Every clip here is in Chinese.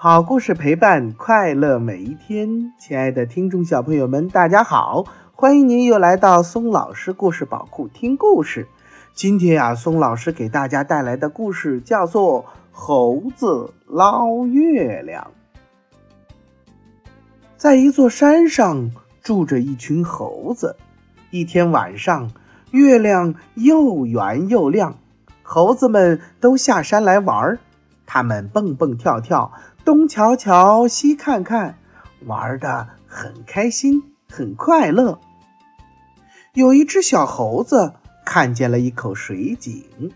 好故事陪伴快乐每一天，亲爱的听众小朋友们，大家好，欢迎您又来到松老师故事宝库听故事。今天呀，松老师给大家带来的故事叫做《猴子捞月亮》。在一座山上住着一群猴子。一天晚上，月亮又圆又亮，猴子们都下山来玩儿。他们蹦蹦跳跳，东瞧瞧，西看看，玩得很开心，很快乐。有一只小猴子看见了一口水井，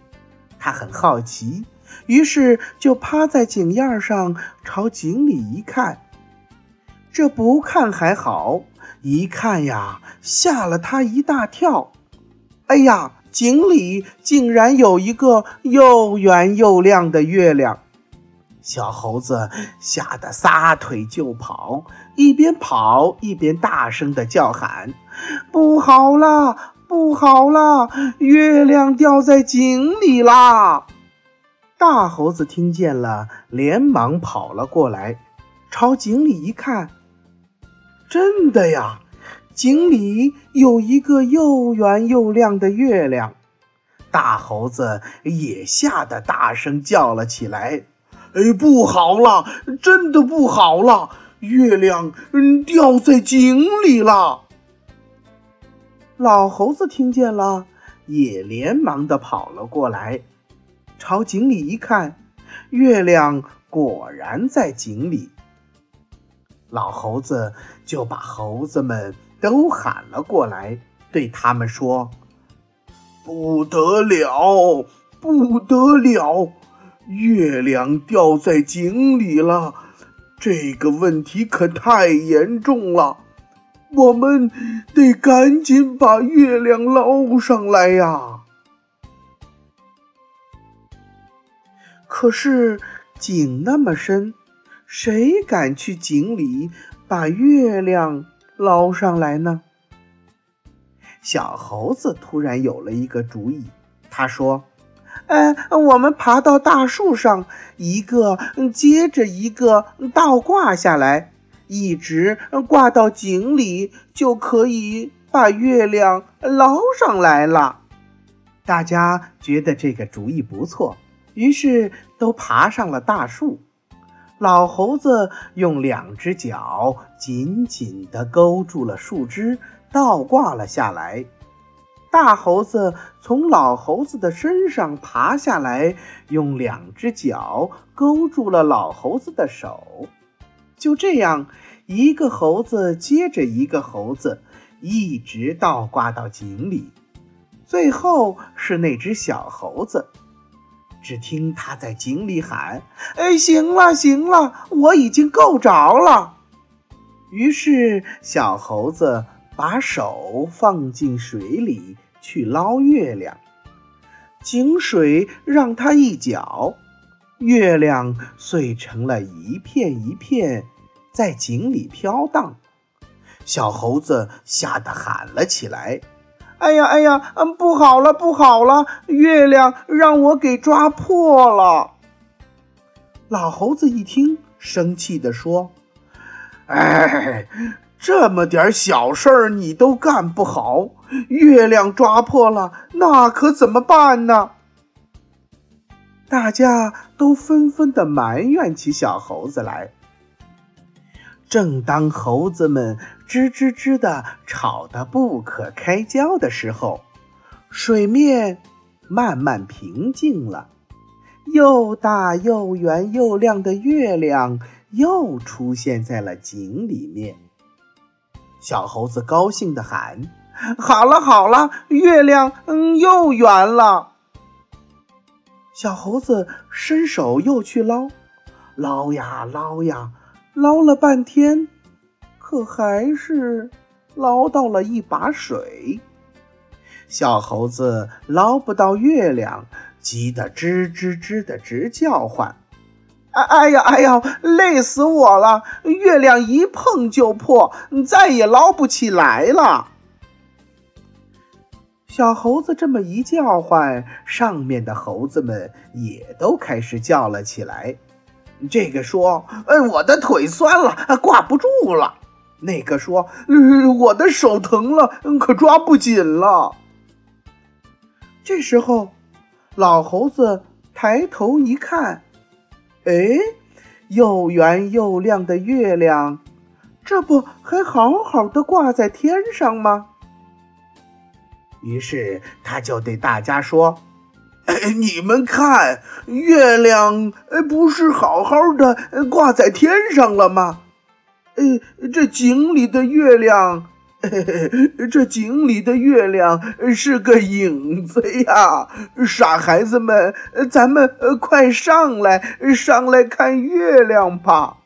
它很好奇，于是就趴在井沿上朝井里一看。这不看还好，一看呀，吓了他一大跳。哎呀，井里竟然有一个又圆又亮的月亮！小猴子吓得撒腿就跑，一边跑一边大声的叫喊：“不好啦，不好啦，月亮掉在井里啦！”大猴子听见了，连忙跑了过来，朝井里一看。真的呀，井里有一个又圆又亮的月亮，大猴子也吓得大声叫了起来：“哎，不好了，真的不好了，月亮嗯掉在井里了！”老猴子听见了，也连忙的跑了过来，朝井里一看，月亮果然在井里。老猴子就把猴子们都喊了过来，对他们说：“不得了，不得了，月亮掉在井里了！这个问题可太严重了，我们得赶紧把月亮捞上来呀！”可是井那么深。谁敢去井里把月亮捞上来呢？小猴子突然有了一个主意，他说：“哎，我们爬到大树上，一个接着一个倒挂下来，一直挂到井里，就可以把月亮捞上来了。”大家觉得这个主意不错，于是都爬上了大树。老猴子用两只脚紧紧地勾住了树枝，倒挂了下来。大猴子从老猴子的身上爬下来，用两只脚勾住了老猴子的手。就这样，一个猴子接着一个猴子，一直倒挂到井里。最后是那只小猴子。只听他在井里喊：“哎，行了，行了，我已经够着了。”于是小猴子把手放进水里去捞月亮，井水让他一搅，月亮碎成了一片一片，在井里飘荡。小猴子吓得喊了起来。哎呀哎呀，嗯，不好了不好了，月亮让我给抓破了。老猴子一听，生气地说：“哎，这么点小事儿你都干不好，月亮抓破了，那可怎么办呢？”大家都纷纷的埋怨起小猴子来。正当猴子们吱吱吱的吵得不可开交的时候，水面慢慢平静了，又大又圆又亮的月亮又出现在了井里面。小猴子高兴地喊：“好了好了，月亮嗯又圆了。”小猴子伸手又去捞，捞呀捞呀。捞了半天，可还是捞到了一把水。小猴子捞不到月亮，急得吱吱吱的直叫唤：“哎哎呀哎呀，累死我了！月亮一碰就破，再也捞不起来了。”小猴子这么一叫唤，上面的猴子们也都开始叫了起来。这个说：“哎，我的腿酸了，挂不住了。”那个说：“呃，我的手疼了，可抓不紧了。”这时候，老猴子抬头一看，哎，又圆又亮的月亮，这不还好好的挂在天上吗？于是他就对大家说。哎，你们看，月亮不是好好的挂在天上了吗？呃，这井里的月亮，这井里的月亮是个影子呀！傻孩子们，咱们快上来，上来看月亮吧！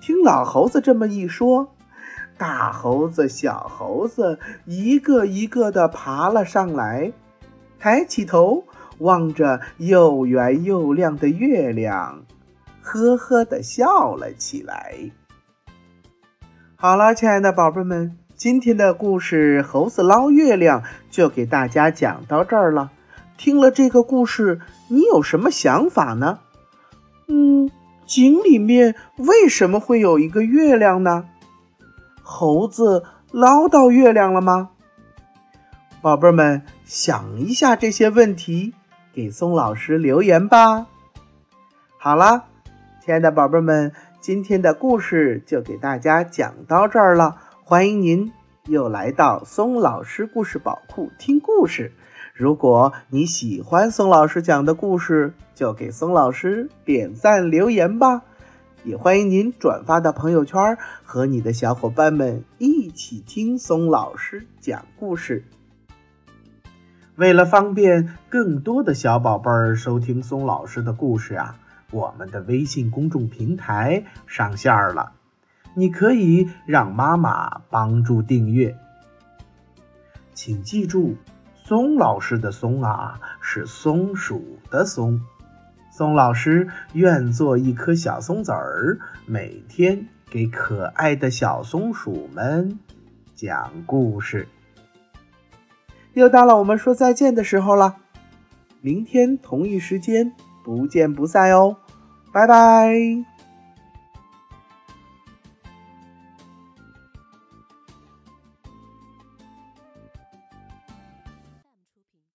听老猴子这么一说，大猴子、小猴子一个一个的爬了上来。抬起头，望着又圆又亮的月亮，呵呵的笑了起来。好了，亲爱的宝贝们，今天的故事《猴子捞月亮》就给大家讲到这儿了。听了这个故事，你有什么想法呢？嗯，井里面为什么会有一个月亮呢？猴子捞到月亮了吗？宝贝们，想一下这些问题，给松老师留言吧。好了，亲爱的宝贝们，今天的故事就给大家讲到这儿了。欢迎您又来到松老师故事宝库听故事。如果你喜欢松老师讲的故事，就给松老师点赞留言吧。也欢迎您转发到朋友圈，和你的小伙伴们一起听松老师讲故事。为了方便更多的小宝贝儿收听松老师的故事啊，我们的微信公众平台上线了，你可以让妈妈帮助订阅。请记住，松老师的“松”啊是松鼠的“松”。松老师愿做一颗小松子儿，每天给可爱的小松鼠们讲故事。又到了我们说再见的时候了，明天同一时间不见不散哦，拜拜。